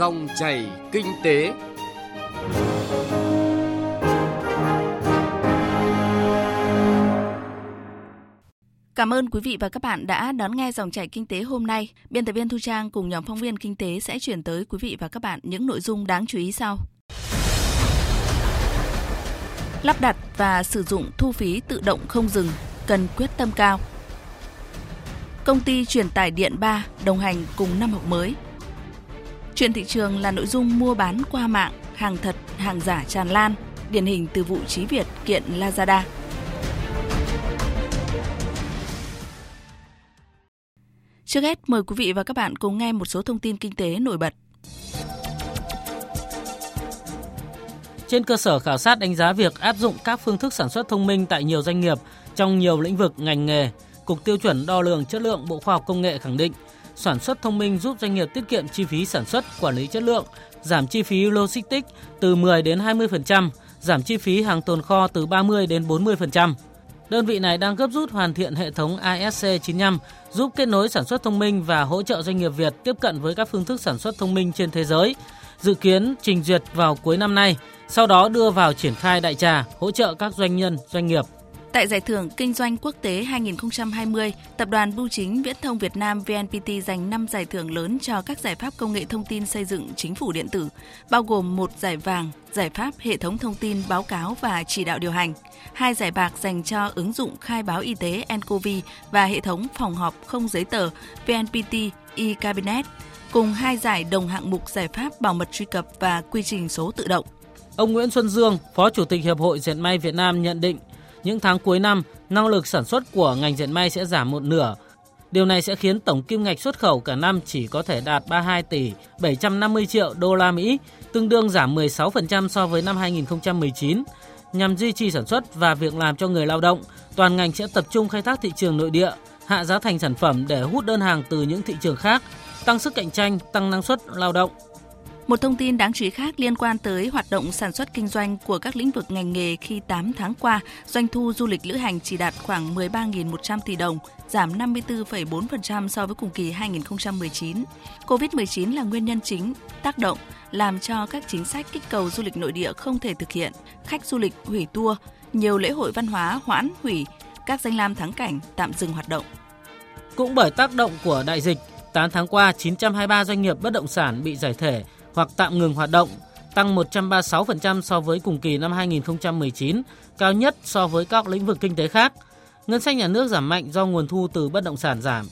Dòng chảy kinh tế. Cảm ơn quý vị và các bạn đã đón nghe dòng chảy kinh tế hôm nay. Biên tập viên Thu Trang cùng nhóm phóng viên kinh tế sẽ chuyển tới quý vị và các bạn những nội dung đáng chú ý sau. Lắp đặt và sử dụng thu phí tự động không dừng, cần quyết tâm cao. Công ty truyền tải điện 3 đồng hành cùng năm học mới. Chuyện thị trường là nội dung mua bán qua mạng, hàng thật, hàng giả tràn lan, điển hình từ vụ Chí Việt kiện Lazada. Trước hết, mời quý vị và các bạn cùng nghe một số thông tin kinh tế nổi bật. Trên cơ sở khảo sát đánh giá việc áp dụng các phương thức sản xuất thông minh tại nhiều doanh nghiệp trong nhiều lĩnh vực ngành nghề, Cục Tiêu chuẩn Đo lường Chất lượng Bộ Khoa học Công nghệ khẳng định sản xuất thông minh giúp doanh nghiệp tiết kiệm chi phí sản xuất, quản lý chất lượng, giảm chi phí logistics từ 10 đến 20%, giảm chi phí hàng tồn kho từ 30 đến 40%. Đơn vị này đang gấp rút hoàn thiện hệ thống ASC 95 giúp kết nối sản xuất thông minh và hỗ trợ doanh nghiệp Việt tiếp cận với các phương thức sản xuất thông minh trên thế giới. Dự kiến trình duyệt vào cuối năm nay, sau đó đưa vào triển khai đại trà, hỗ trợ các doanh nhân, doanh nghiệp Tại Giải thưởng Kinh doanh Quốc tế 2020, Tập đoàn Bưu chính Viễn thông Việt Nam VNPT dành 5 giải thưởng lớn cho các giải pháp công nghệ thông tin xây dựng chính phủ điện tử, bao gồm một giải vàng, giải pháp hệ thống thông tin báo cáo và chỉ đạo điều hành, hai giải bạc dành cho ứng dụng khai báo y tế nCoV và hệ thống phòng họp không giấy tờ VNPT e-Cabinet, cùng hai giải đồng hạng mục giải pháp bảo mật truy cập và quy trình số tự động. Ông Nguyễn Xuân Dương, Phó Chủ tịch Hiệp hội Dệt may Việt Nam nhận định những tháng cuối năm, năng lực sản xuất của ngành dệt may sẽ giảm một nửa. Điều này sẽ khiến tổng kim ngạch xuất khẩu cả năm chỉ có thể đạt 32 tỷ 750 triệu đô la Mỹ, tương đương giảm 16% so với năm 2019. Nhằm duy trì sản xuất và việc làm cho người lao động, toàn ngành sẽ tập trung khai thác thị trường nội địa, hạ giá thành sản phẩm để hút đơn hàng từ những thị trường khác, tăng sức cạnh tranh, tăng năng suất lao động. Một thông tin đáng chú ý khác liên quan tới hoạt động sản xuất kinh doanh của các lĩnh vực ngành nghề khi 8 tháng qua, doanh thu du lịch lữ hành chỉ đạt khoảng 13.100 tỷ đồng, giảm 54,4% so với cùng kỳ 2019. Covid-19 là nguyên nhân chính tác động làm cho các chính sách kích cầu du lịch nội địa không thể thực hiện, khách du lịch hủy tour, nhiều lễ hội văn hóa hoãn hủy, các danh lam thắng cảnh tạm dừng hoạt động. Cũng bởi tác động của đại dịch, 8 tháng qua 923 doanh nghiệp bất động sản bị giải thể, hoặc tạm ngừng hoạt động, tăng 136% so với cùng kỳ năm 2019, cao nhất so với các lĩnh vực kinh tế khác. Ngân sách nhà nước giảm mạnh do nguồn thu từ bất động sản giảm.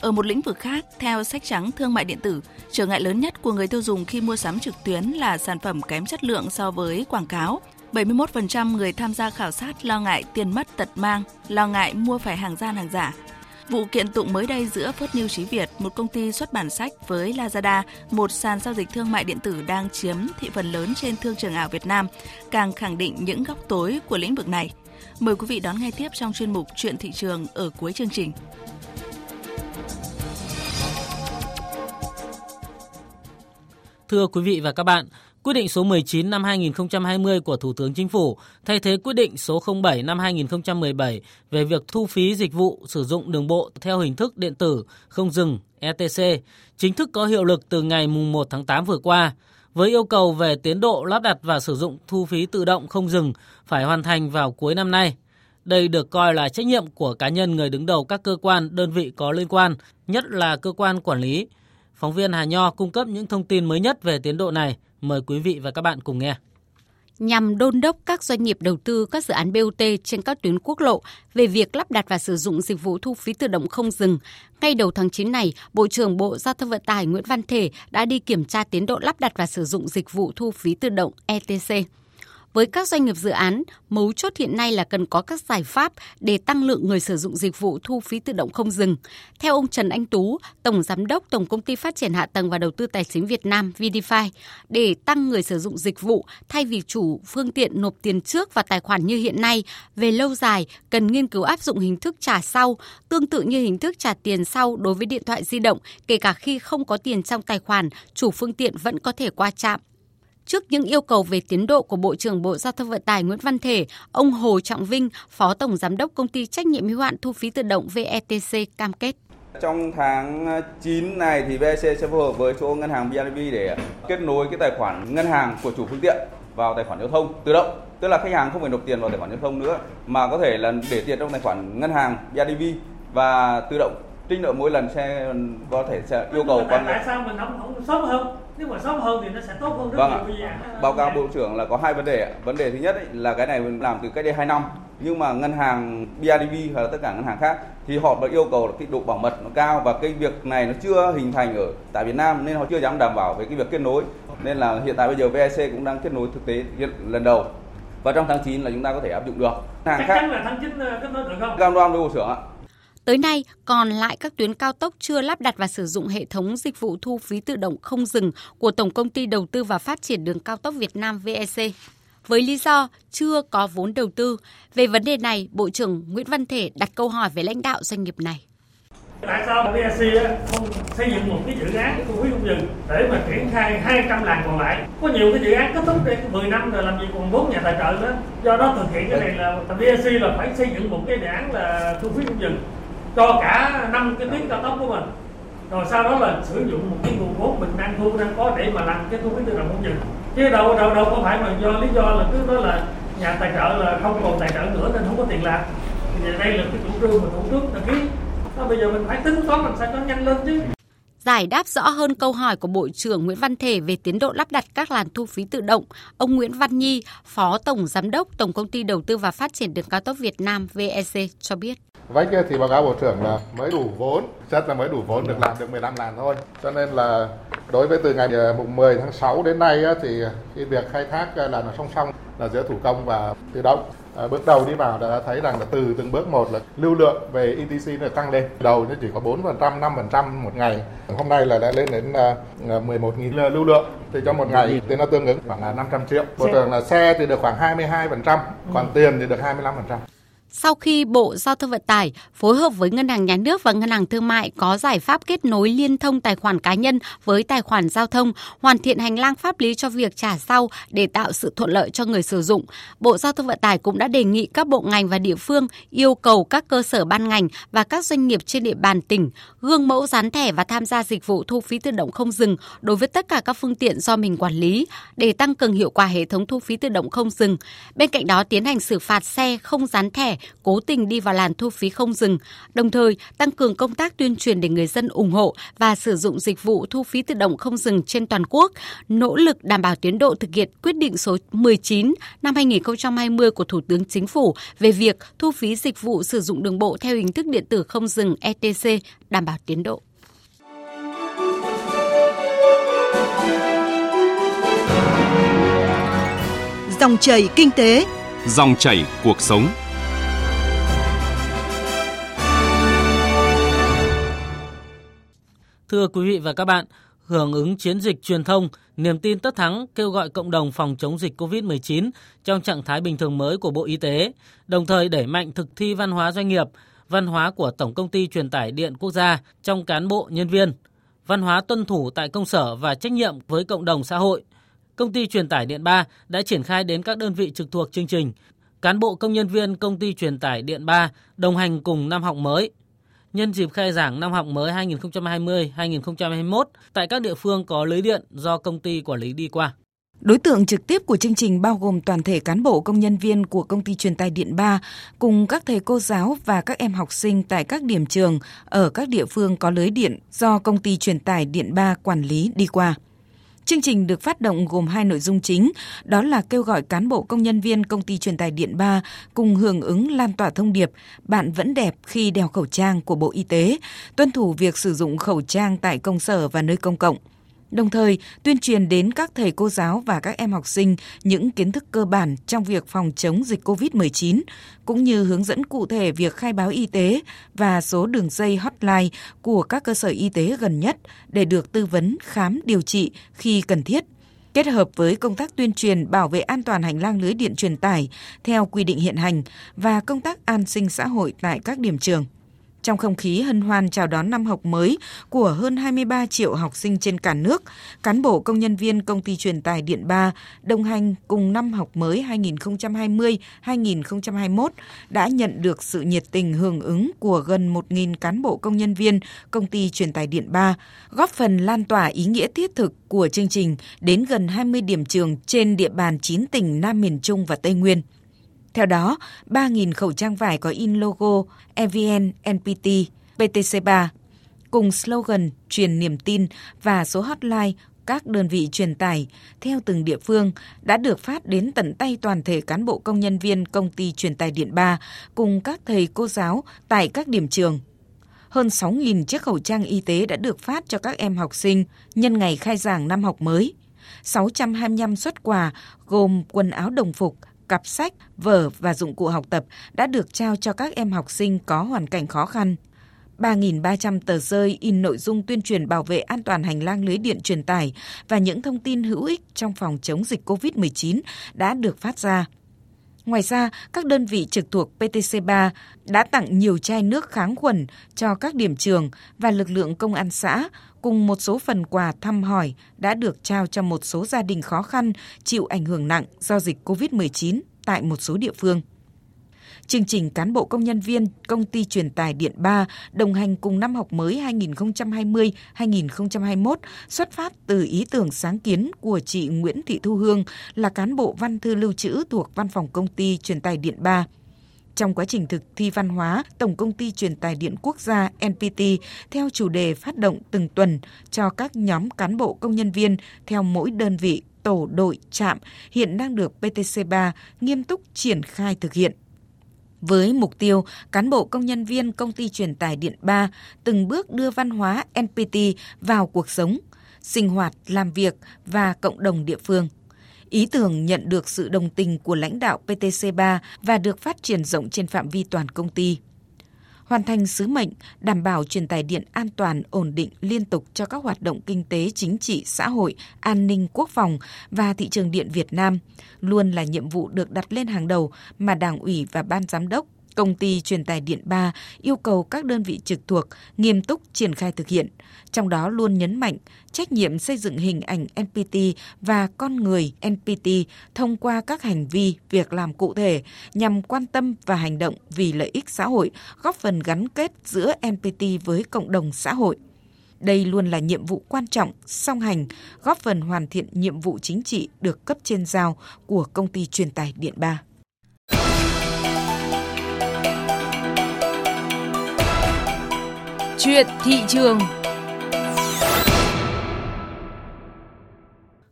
Ở một lĩnh vực khác, theo sách trắng thương mại điện tử, trở ngại lớn nhất của người tiêu dùng khi mua sắm trực tuyến là sản phẩm kém chất lượng so với quảng cáo. 71% người tham gia khảo sát lo ngại tiền mất tật mang, lo ngại mua phải hàng gian hàng giả, Vụ kiện tụng mới đây giữa Phớt News Chí Việt, một công ty xuất bản sách với Lazada, một sàn giao dịch thương mại điện tử đang chiếm thị phần lớn trên thương trường ảo Việt Nam, càng khẳng định những góc tối của lĩnh vực này. Mời quý vị đón nghe tiếp trong chuyên mục Chuyện thị trường ở cuối chương trình. Thưa quý vị và các bạn, Quyết định số 19 năm 2020 của Thủ tướng Chính phủ thay thế quyết định số 07 năm 2017 về việc thu phí dịch vụ sử dụng đường bộ theo hình thức điện tử không dừng ETC chính thức có hiệu lực từ ngày 1 tháng 8 vừa qua với yêu cầu về tiến độ lắp đặt và sử dụng thu phí tự động không dừng phải hoàn thành vào cuối năm nay. Đây được coi là trách nhiệm của cá nhân người đứng đầu các cơ quan, đơn vị có liên quan, nhất là cơ quan quản lý. Phóng viên Hà Nho cung cấp những thông tin mới nhất về tiến độ này. Mời quý vị và các bạn cùng nghe. Nhằm đôn đốc các doanh nghiệp đầu tư các dự án BOT trên các tuyến quốc lộ về việc lắp đặt và sử dụng dịch vụ thu phí tự động không dừng, ngay đầu tháng 9 này, Bộ trưởng Bộ Giao thông Vận tải Nguyễn Văn Thể đã đi kiểm tra tiến độ lắp đặt và sử dụng dịch vụ thu phí tự động ETC. Với các doanh nghiệp dự án, mấu chốt hiện nay là cần có các giải pháp để tăng lượng người sử dụng dịch vụ thu phí tự động không dừng. Theo ông Trần Anh Tú, Tổng Giám đốc Tổng Công ty Phát triển Hạ tầng và Đầu tư Tài chính Việt Nam VDFi, để tăng người sử dụng dịch vụ thay vì chủ phương tiện nộp tiền trước và tài khoản như hiện nay, về lâu dài cần nghiên cứu áp dụng hình thức trả sau, tương tự như hình thức trả tiền sau đối với điện thoại di động, kể cả khi không có tiền trong tài khoản, chủ phương tiện vẫn có thể qua trạm. Trước những yêu cầu về tiến độ của Bộ trưởng Bộ Giao thông Vận tải Nguyễn Văn Thể, ông Hồ Trọng Vinh, Phó Tổng Giám đốc Công ty Trách nhiệm hữu hạn Thu phí tự động VETC cam kết. Trong tháng 9 này thì VEC sẽ phối hợp với chỗ ngân hàng BIDV để kết nối cái tài khoản ngân hàng của chủ phương tiện vào tài khoản giao thông tự động. Tức là khách hàng không phải nộp tiền vào tài khoản giao thông nữa mà có thể là để tiền trong tài khoản ngân hàng BIDV và tự động trích nợ mỗi lần xe có thể sẽ yêu cầu quan tại sao mình không không sớm hơn nếu mà sớm hơn thì nó sẽ tốt hơn rất vâng nhiều ạ. báo cáo bộ trưởng là có hai vấn đề vấn đề thứ nhất ấy, là cái này làm từ cách đây 2 năm nhưng mà ngân hàng BIDV hoặc là tất cả ngân hàng khác thì họ đã yêu cầu cái độ bảo mật nó cao và cái việc này nó chưa hình thành ở tại Việt Nam nên họ chưa dám đảm bảo về cái việc kết nối nên là hiện tại bây giờ VEC cũng đang kết nối thực tế lần đầu và trong tháng 9 là chúng ta có thể áp dụng được. Hàng Chắc khác, chắn là tháng 9 ờ, kết nối được không? Cam đoan với bộ trưởng ạ. Tới nay, còn lại các tuyến cao tốc chưa lắp đặt và sử dụng hệ thống dịch vụ thu phí tự động không dừng của Tổng công ty Đầu tư và Phát triển đường cao tốc Việt Nam VEC. Với lý do chưa có vốn đầu tư, về vấn đề này, Bộ trưởng Nguyễn Văn Thể đặt câu hỏi về lãnh đạo doanh nghiệp này. Tại sao VEC không xây dựng một cái dự án thu phí không dừng để mà triển khai 200 làng còn lại? Có nhiều cái dự án kết thúc đây 10 năm rồi làm gì còn vốn nhà tài trợ nữa. Do đó thực hiện cái này là VEC là phải xây dựng một cái dự án là thu phí không dừng cho cả năm cái tuyến cao tốc của mình. Rồi sau đó là sử dụng một cái nguồn vốn mình đang thu đang có để mà làm cái thu phí tự động không dừng. Chứ đâu đâu đâu có phải mà do lý do là cứ nói là nhà tài trợ là không còn tài trợ nữa nên không có tiền làm. Thì đây là cái chủ trương mà thủ tướng đã ký. Đó, bây giờ mình phải tính toán làm sao cho nhanh lên chứ. Giải đáp rõ hơn câu hỏi của Bộ trưởng Nguyễn Văn Thể về tiến độ lắp đặt các làn thu phí tự động, ông Nguyễn Văn Nhi, Phó Tổng Giám đốc Tổng Công ty Đầu tư và Phát triển Đường Cao tốc Việt Nam VEC cho biết. Vách thì báo cáo Bộ trưởng là mới đủ vốn, chắc là mới đủ vốn được làm được 15 làn thôi. Cho nên là đối với từ ngày ờ, mùng 10 tháng 6 đến nay thì cái việc khai thác ờ, là nó song song là giữa thủ công và tự động À, bước đầu đi vào đã thấy rằng là từ từng bước một là lưu lượng về ETC nó tăng lên. Đầu nó chỉ có 4%, 5% một ngày. Hôm nay là đã lên đến uh, 11.000 lưu lượng thì trong một ngày thì nó tương ứng khoảng là 500 triệu. Bộ trưởng là xe thì được khoảng 22%, còn tiền thì được 25% sau khi Bộ Giao thông Vận tải phối hợp với Ngân hàng Nhà nước và Ngân hàng Thương mại có giải pháp kết nối liên thông tài khoản cá nhân với tài khoản giao thông, hoàn thiện hành lang pháp lý cho việc trả sau để tạo sự thuận lợi cho người sử dụng. Bộ Giao thông Vận tải cũng đã đề nghị các bộ ngành và địa phương yêu cầu các cơ sở ban ngành và các doanh nghiệp trên địa bàn tỉnh gương mẫu dán thẻ và tham gia dịch vụ thu phí tự động không dừng đối với tất cả các phương tiện do mình quản lý để tăng cường hiệu quả hệ thống thu phí tự động không dừng. Bên cạnh đó tiến hành xử phạt xe không dán thẻ cố tình đi vào làn thu phí không dừng, đồng thời tăng cường công tác tuyên truyền để người dân ủng hộ và sử dụng dịch vụ thu phí tự động không dừng trên toàn quốc, nỗ lực đảm bảo tiến độ thực hiện quyết định số 19 năm 2020 của Thủ tướng Chính phủ về việc thu phí dịch vụ sử dụng đường bộ theo hình thức điện tử không dừng ETC đảm bảo tiến độ. Dòng chảy kinh tế, dòng chảy cuộc sống. Thưa quý vị và các bạn, hưởng ứng chiến dịch truyền thông, niềm tin tất thắng kêu gọi cộng đồng phòng chống dịch COVID-19 trong trạng thái bình thường mới của Bộ Y tế, đồng thời đẩy mạnh thực thi văn hóa doanh nghiệp, văn hóa của Tổng công ty truyền tải điện quốc gia trong cán bộ nhân viên, văn hóa tuân thủ tại công sở và trách nhiệm với cộng đồng xã hội. Công ty truyền tải điện 3 đã triển khai đến các đơn vị trực thuộc chương trình, cán bộ công nhân viên công ty truyền tải điện 3 đồng hành cùng năm học mới nhân dịp khai giảng năm học mới 2020-2021 tại các địa phương có lưới điện do công ty quản lý đi qua. Đối tượng trực tiếp của chương trình bao gồm toàn thể cán bộ, công nhân viên của công ty truyền tải Điện 3 cùng các thầy cô giáo và các em học sinh tại các điểm trường ở các địa phương có lưới điện do công ty truyền tải Điện 3 quản lý đi qua. Chương trình được phát động gồm hai nội dung chính, đó là kêu gọi cán bộ công nhân viên công ty truyền tài Điện 3 cùng hưởng ứng lan tỏa thông điệp bạn vẫn đẹp khi đeo khẩu trang của Bộ Y tế, tuân thủ việc sử dụng khẩu trang tại công sở và nơi công cộng đồng thời tuyên truyền đến các thầy cô giáo và các em học sinh những kiến thức cơ bản trong việc phòng chống dịch COVID-19, cũng như hướng dẫn cụ thể việc khai báo y tế và số đường dây hotline của các cơ sở y tế gần nhất để được tư vấn khám điều trị khi cần thiết kết hợp với công tác tuyên truyền bảo vệ an toàn hành lang lưới điện truyền tải theo quy định hiện hành và công tác an sinh xã hội tại các điểm trường. Trong không khí hân hoan chào đón năm học mới của hơn 23 triệu học sinh trên cả nước, cán bộ công nhân viên công ty truyền tải Điện Ba đồng hành cùng năm học mới 2020-2021 đã nhận được sự nhiệt tình hưởng ứng của gần 1.000 cán bộ công nhân viên công ty truyền tải Điện Ba, góp phần lan tỏa ý nghĩa thiết thực của chương trình đến gần 20 điểm trường trên địa bàn 9 tỉnh Nam miền Trung và Tây Nguyên. Theo đó, 3.000 khẩu trang vải có in logo EVN, NPT, PTC3 cùng slogan truyền niềm tin và số hotline các đơn vị truyền tải theo từng địa phương đã được phát đến tận tay toàn thể cán bộ công nhân viên công ty truyền tải Điện Ba cùng các thầy cô giáo tại các điểm trường. Hơn 6.000 chiếc khẩu trang y tế đã được phát cho các em học sinh nhân ngày khai giảng năm học mới. 625 xuất quà gồm quần áo đồng phục, cặp sách, vở và dụng cụ học tập đã được trao cho các em học sinh có hoàn cảnh khó khăn. 3.300 tờ rơi in nội dung tuyên truyền bảo vệ an toàn hành lang lưới điện truyền tải và những thông tin hữu ích trong phòng chống dịch COVID-19 đã được phát ra. Ngoài ra, các đơn vị trực thuộc PTC3 đã tặng nhiều chai nước kháng khuẩn cho các điểm trường và lực lượng công an xã, cùng một số phần quà thăm hỏi đã được trao cho một số gia đình khó khăn chịu ảnh hưởng nặng do dịch COVID-19 tại một số địa phương. Chương trình cán bộ công nhân viên công ty truyền tài Điện 3 đồng hành cùng năm học mới 2020-2021 xuất phát từ ý tưởng sáng kiến của chị Nguyễn Thị Thu Hương là cán bộ văn thư lưu trữ thuộc văn phòng công ty truyền tài Điện 3 trong quá trình thực thi văn hóa, Tổng công ty truyền tài điện quốc gia NPT theo chủ đề phát động từng tuần cho các nhóm cán bộ công nhân viên theo mỗi đơn vị, tổ đội, trạm hiện đang được PTC3 nghiêm túc triển khai thực hiện với mục tiêu cán bộ công nhân viên công ty truyền tải điện 3 từng bước đưa văn hóa NPT vào cuộc sống, sinh hoạt, làm việc và cộng đồng địa phương. Ý tưởng nhận được sự đồng tình của lãnh đạo PTC3 và được phát triển rộng trên phạm vi toàn công ty hoàn thành sứ mệnh đảm bảo truyền tải điện an toàn, ổn định liên tục cho các hoạt động kinh tế, chính trị, xã hội, an ninh, quốc phòng và thị trường điện Việt Nam luôn là nhiệm vụ được đặt lên hàng đầu mà Đảng ủy và Ban giám đốc Công ty truyền tải điện 3 yêu cầu các đơn vị trực thuộc nghiêm túc triển khai thực hiện, trong đó luôn nhấn mạnh trách nhiệm xây dựng hình ảnh NPT và con người NPT thông qua các hành vi, việc làm cụ thể nhằm quan tâm và hành động vì lợi ích xã hội, góp phần gắn kết giữa NPT với cộng đồng xã hội. Đây luôn là nhiệm vụ quan trọng, song hành, góp phần hoàn thiện nhiệm vụ chính trị được cấp trên giao của công ty truyền tải Điện 3. Chuyện thị trường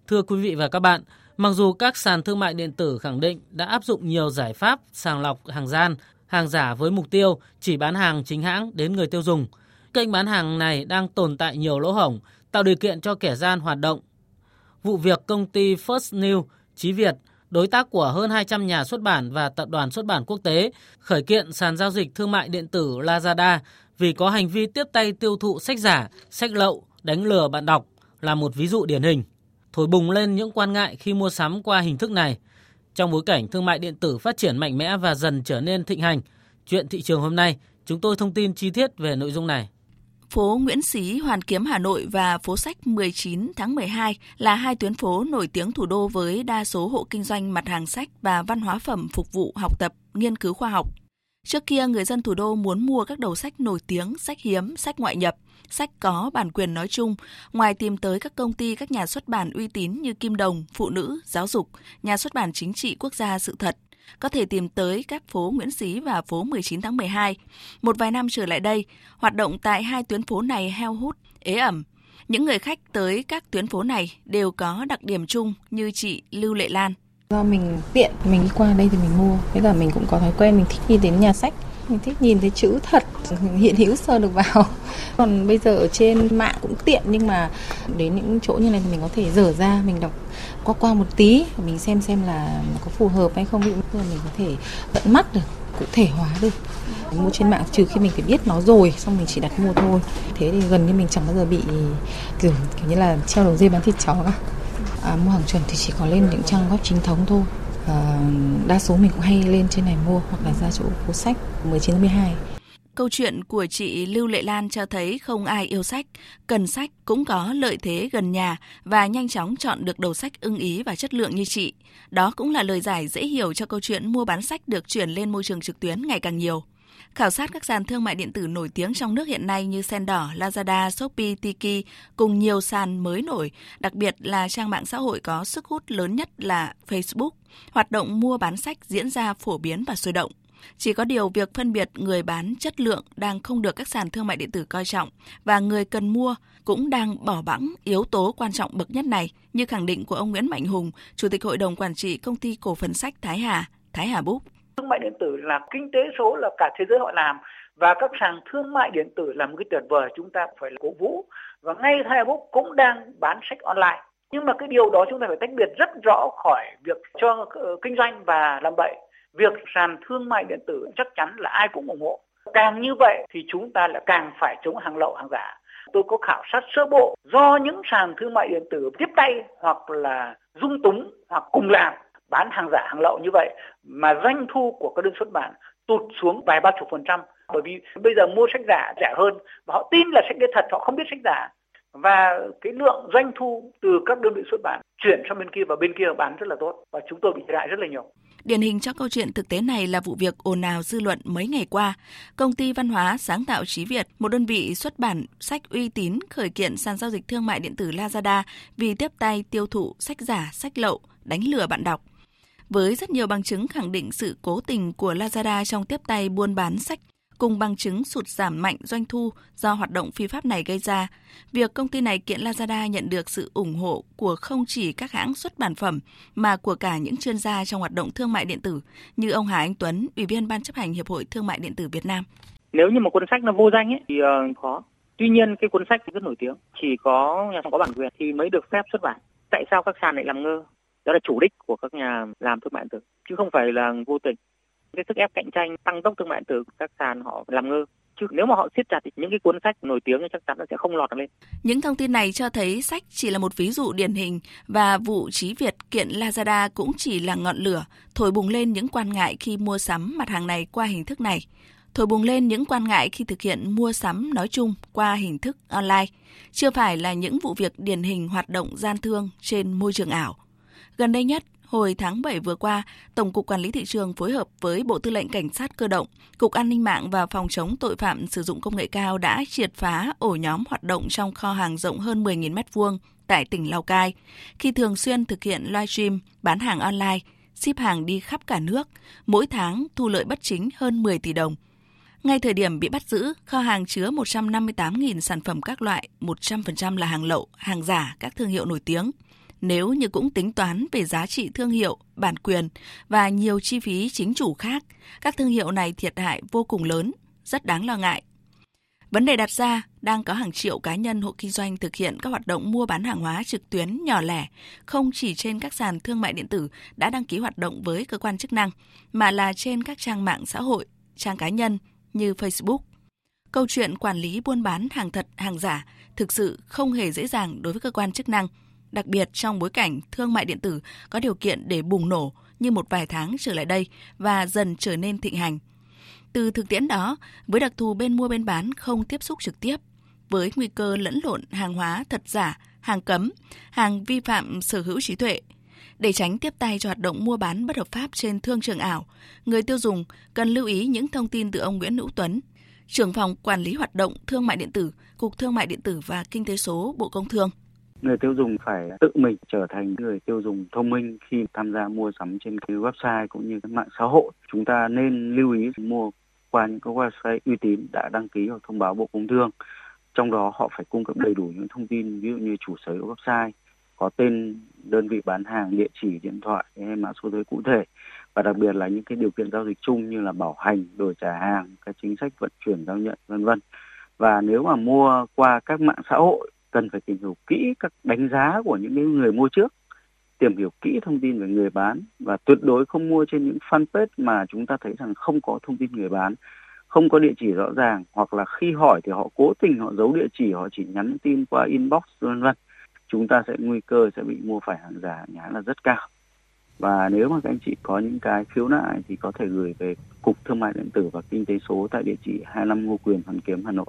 Thưa quý vị và các bạn, mặc dù các sàn thương mại điện tử khẳng định đã áp dụng nhiều giải pháp sàng lọc hàng gian, hàng giả với mục tiêu chỉ bán hàng chính hãng đến người tiêu dùng, kênh bán hàng này đang tồn tại nhiều lỗ hổng, tạo điều kiện cho kẻ gian hoạt động. Vụ việc công ty First New, Chí Việt, đối tác của hơn 200 nhà xuất bản và tập đoàn xuất bản quốc tế, khởi kiện sàn giao dịch thương mại điện tử Lazada vì có hành vi tiếp tay tiêu thụ sách giả, sách lậu, đánh lừa bạn đọc là một ví dụ điển hình. Thổi bùng lên những quan ngại khi mua sắm qua hình thức này. Trong bối cảnh thương mại điện tử phát triển mạnh mẽ và dần trở nên thịnh hành, chuyện thị trường hôm nay chúng tôi thông tin chi tiết về nội dung này. Phố Nguyễn Xí, Hoàn Kiếm Hà Nội và phố sách 19 tháng 12 là hai tuyến phố nổi tiếng thủ đô với đa số hộ kinh doanh mặt hàng sách và văn hóa phẩm phục vụ học tập, nghiên cứu khoa học. Trước kia, người dân thủ đô muốn mua các đầu sách nổi tiếng, sách hiếm, sách ngoại nhập, sách có bản quyền nói chung, ngoài tìm tới các công ty, các nhà xuất bản uy tín như Kim Đồng, Phụ Nữ, Giáo dục, nhà xuất bản chính trị quốc gia Sự Thật, có thể tìm tới các phố Nguyễn Xí và phố 19 tháng 12. Một vài năm trở lại đây, hoạt động tại hai tuyến phố này heo hút, ế ẩm. Những người khách tới các tuyến phố này đều có đặc điểm chung như chị Lưu Lệ Lan. Do mình tiện, mình đi qua đây thì mình mua. Với cả mình cũng có thói quen mình thích đi đến nhà sách mình thích nhìn thấy chữ thật hiện hữu sơ được vào. Còn bây giờ ở trên mạng cũng tiện nhưng mà đến những chỗ như này thì mình có thể dở ra mình đọc qua qua một tí mình xem xem là có phù hợp hay không. Ví dụ mình có thể tận mắt được cụ thể hóa được. Mua trên mạng trừ khi mình phải biết nó rồi xong mình chỉ đặt mua thôi. Thế thì gần như mình chẳng bao giờ bị kiểu, kiểu như là treo đầu dây bán thịt chó. cả à, mua hàng chuẩn thì chỉ có lên những trang web chính thống thôi à, đa số mình cũng hay lên trên này mua hoặc là ra chỗ phố sách 19 12 Câu chuyện của chị Lưu Lệ Lan cho thấy không ai yêu sách, cần sách cũng có lợi thế gần nhà và nhanh chóng chọn được đầu sách ưng ý và chất lượng như chị. Đó cũng là lời giải dễ hiểu cho câu chuyện mua bán sách được chuyển lên môi trường trực tuyến ngày càng nhiều. Khảo sát các sàn thương mại điện tử nổi tiếng trong nước hiện nay như Sendor, Lazada, Shopee, Tiki cùng nhiều sàn mới nổi, đặc biệt là trang mạng xã hội có sức hút lớn nhất là Facebook. Hoạt động mua bán sách diễn ra phổ biến và sôi động. Chỉ có điều việc phân biệt người bán chất lượng đang không được các sàn thương mại điện tử coi trọng và người cần mua cũng đang bỏ bẵng yếu tố quan trọng bậc nhất này, như khẳng định của ông Nguyễn Mạnh Hùng, Chủ tịch Hội đồng Quản trị Công ty Cổ phần Sách Thái Hà, Thái Hà Book. Thương mại điện tử là kinh tế số là cả thế giới họ làm, và các sàn thương mại điện tử là một cái tuyệt vời chúng ta phải cổ vũ và ngay Facebook cũng đang bán sách online nhưng mà cái điều đó chúng ta phải tách biệt rất rõ khỏi việc cho ờ, kinh doanh và làm bậy việc sàn thương mại điện tử chắc chắn là ai cũng ủng hộ. Càng như vậy thì chúng ta lại càng phải chống hàng lậu, hàng giả. Tôi có khảo sát sơ bộ do những sàn thương mại điện tử tiếp tay hoặc là dung túng hoặc cùng làm bán hàng giả hàng lậu như vậy mà doanh thu của các đơn xuất bản tụt xuống vài ba chục phần trăm bởi vì bây giờ mua sách giả rẻ hơn và họ tin là sách đấy thật họ không biết sách giả và cái lượng doanh thu từ các đơn vị xuất bản chuyển sang bên kia và bên kia bán rất là tốt và chúng tôi bị thiệt hại rất là nhiều. Điển hình cho câu chuyện thực tế này là vụ việc ồn ào dư luận mấy ngày qua. Công ty văn hóa sáng tạo Trí Việt, một đơn vị xuất bản sách uy tín khởi kiện sàn giao dịch thương mại điện tử Lazada vì tiếp tay tiêu thụ sách giả, sách lậu, đánh lừa bạn đọc. Với rất nhiều bằng chứng khẳng định sự cố tình của Lazada trong tiếp tay buôn bán sách cùng bằng chứng sụt giảm mạnh doanh thu do hoạt động phi pháp này gây ra. Việc công ty này kiện Lazada nhận được sự ủng hộ của không chỉ các hãng xuất bản phẩm mà của cả những chuyên gia trong hoạt động thương mại điện tử như ông Hà Anh Tuấn, Ủy viên Ban chấp hành Hiệp hội Thương mại điện tử Việt Nam. Nếu như một cuốn sách nó vô danh ấy, thì uh, khó. Tuy nhiên cái cuốn sách rất nổi tiếng, chỉ có nhà có bản quyền thì mới được phép xuất bản. Tại sao các sàn lại làm ngơ? Đó là chủ đích của các nhà làm thương mại điện tử, chứ không phải là vô tình cái sức ép cạnh tranh tăng tốc thương mại điện tử các sàn họ làm ngơ chứ nếu mà họ siết chặt thì những cái cuốn sách nổi tiếng thì chắc chắn nó sẽ không lọt lên. Những thông tin này cho thấy sách chỉ là một ví dụ điển hình và vụ trí Việt kiện Lazada cũng chỉ là ngọn lửa thổi bùng lên những quan ngại khi mua sắm mặt hàng này qua hình thức này. Thổi bùng lên những quan ngại khi thực hiện mua sắm nói chung qua hình thức online, chưa phải là những vụ việc điển hình hoạt động gian thương trên môi trường ảo. Gần đây nhất, Hồi tháng 7 vừa qua, Tổng cục Quản lý thị trường phối hợp với Bộ Tư lệnh Cảnh sát cơ động, Cục An ninh mạng và Phòng chống tội phạm sử dụng công nghệ cao đã triệt phá ổ nhóm hoạt động trong kho hàng rộng hơn 10.000 m2 tại tỉnh Lào Cai, khi thường xuyên thực hiện livestream bán hàng online, ship hàng đi khắp cả nước, mỗi tháng thu lợi bất chính hơn 10 tỷ đồng. Ngay thời điểm bị bắt giữ, kho hàng chứa 158.000 sản phẩm các loại, 100% là hàng lậu, hàng giả các thương hiệu nổi tiếng – nếu như cũng tính toán về giá trị thương hiệu, bản quyền và nhiều chi phí chính chủ khác, các thương hiệu này thiệt hại vô cùng lớn, rất đáng lo ngại. Vấn đề đặt ra đang có hàng triệu cá nhân hộ kinh doanh thực hiện các hoạt động mua bán hàng hóa trực tuyến nhỏ lẻ, không chỉ trên các sàn thương mại điện tử đã đăng ký hoạt động với cơ quan chức năng, mà là trên các trang mạng xã hội, trang cá nhân như Facebook. Câu chuyện quản lý buôn bán hàng thật, hàng giả thực sự không hề dễ dàng đối với cơ quan chức năng – đặc biệt trong bối cảnh thương mại điện tử có điều kiện để bùng nổ như một vài tháng trở lại đây và dần trở nên thịnh hành. Từ thực tiễn đó, với đặc thù bên mua bên bán không tiếp xúc trực tiếp, với nguy cơ lẫn lộn hàng hóa thật giả, hàng cấm, hàng vi phạm sở hữu trí tuệ, để tránh tiếp tay cho hoạt động mua bán bất hợp pháp trên thương trường ảo, người tiêu dùng cần lưu ý những thông tin từ ông Nguyễn Hữu Tuấn, trưởng phòng quản lý hoạt động thương mại điện tử, Cục Thương mại điện tử và Kinh tế số Bộ Công Thương người tiêu dùng phải tự mình trở thành người tiêu dùng thông minh khi tham gia mua sắm trên cái website cũng như các mạng xã hội. Chúng ta nên lưu ý mua qua những cái website uy tín đã đăng ký hoặc thông báo Bộ Công Thương. Trong đó họ phải cung cấp đầy đủ những thông tin ví dụ như chủ sở hữu website, có tên đơn vị bán hàng, địa chỉ, điện thoại, hay mã số thuế cụ thể và đặc biệt là những cái điều kiện giao dịch chung như là bảo hành, đổi trả hàng, các chính sách vận chuyển giao nhận vân vân. Và nếu mà mua qua các mạng xã hội cần phải tìm hiểu kỹ các đánh giá của những người mua trước tìm hiểu kỹ thông tin về người bán và tuyệt đối không mua trên những fanpage mà chúng ta thấy rằng không có thông tin người bán không có địa chỉ rõ ràng hoặc là khi hỏi thì họ cố tình họ giấu địa chỉ họ chỉ nhắn tin qua inbox vân vân chúng ta sẽ nguy cơ sẽ bị mua phải hàng giả nhãn là rất cao và nếu mà các anh chị có những cái khiếu nại thì có thể gửi về Cục Thương mại điện tử và Kinh tế số tại địa chỉ 25 Ngô Quyền, Hoàn Kiếm, Hà Nội.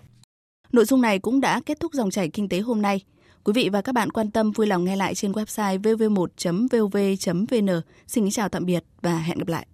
Nội dung này cũng đã kết thúc dòng chảy kinh tế hôm nay. Quý vị và các bạn quan tâm vui lòng nghe lại trên website vv1.vov.vn. Xin kính chào tạm biệt và hẹn gặp lại.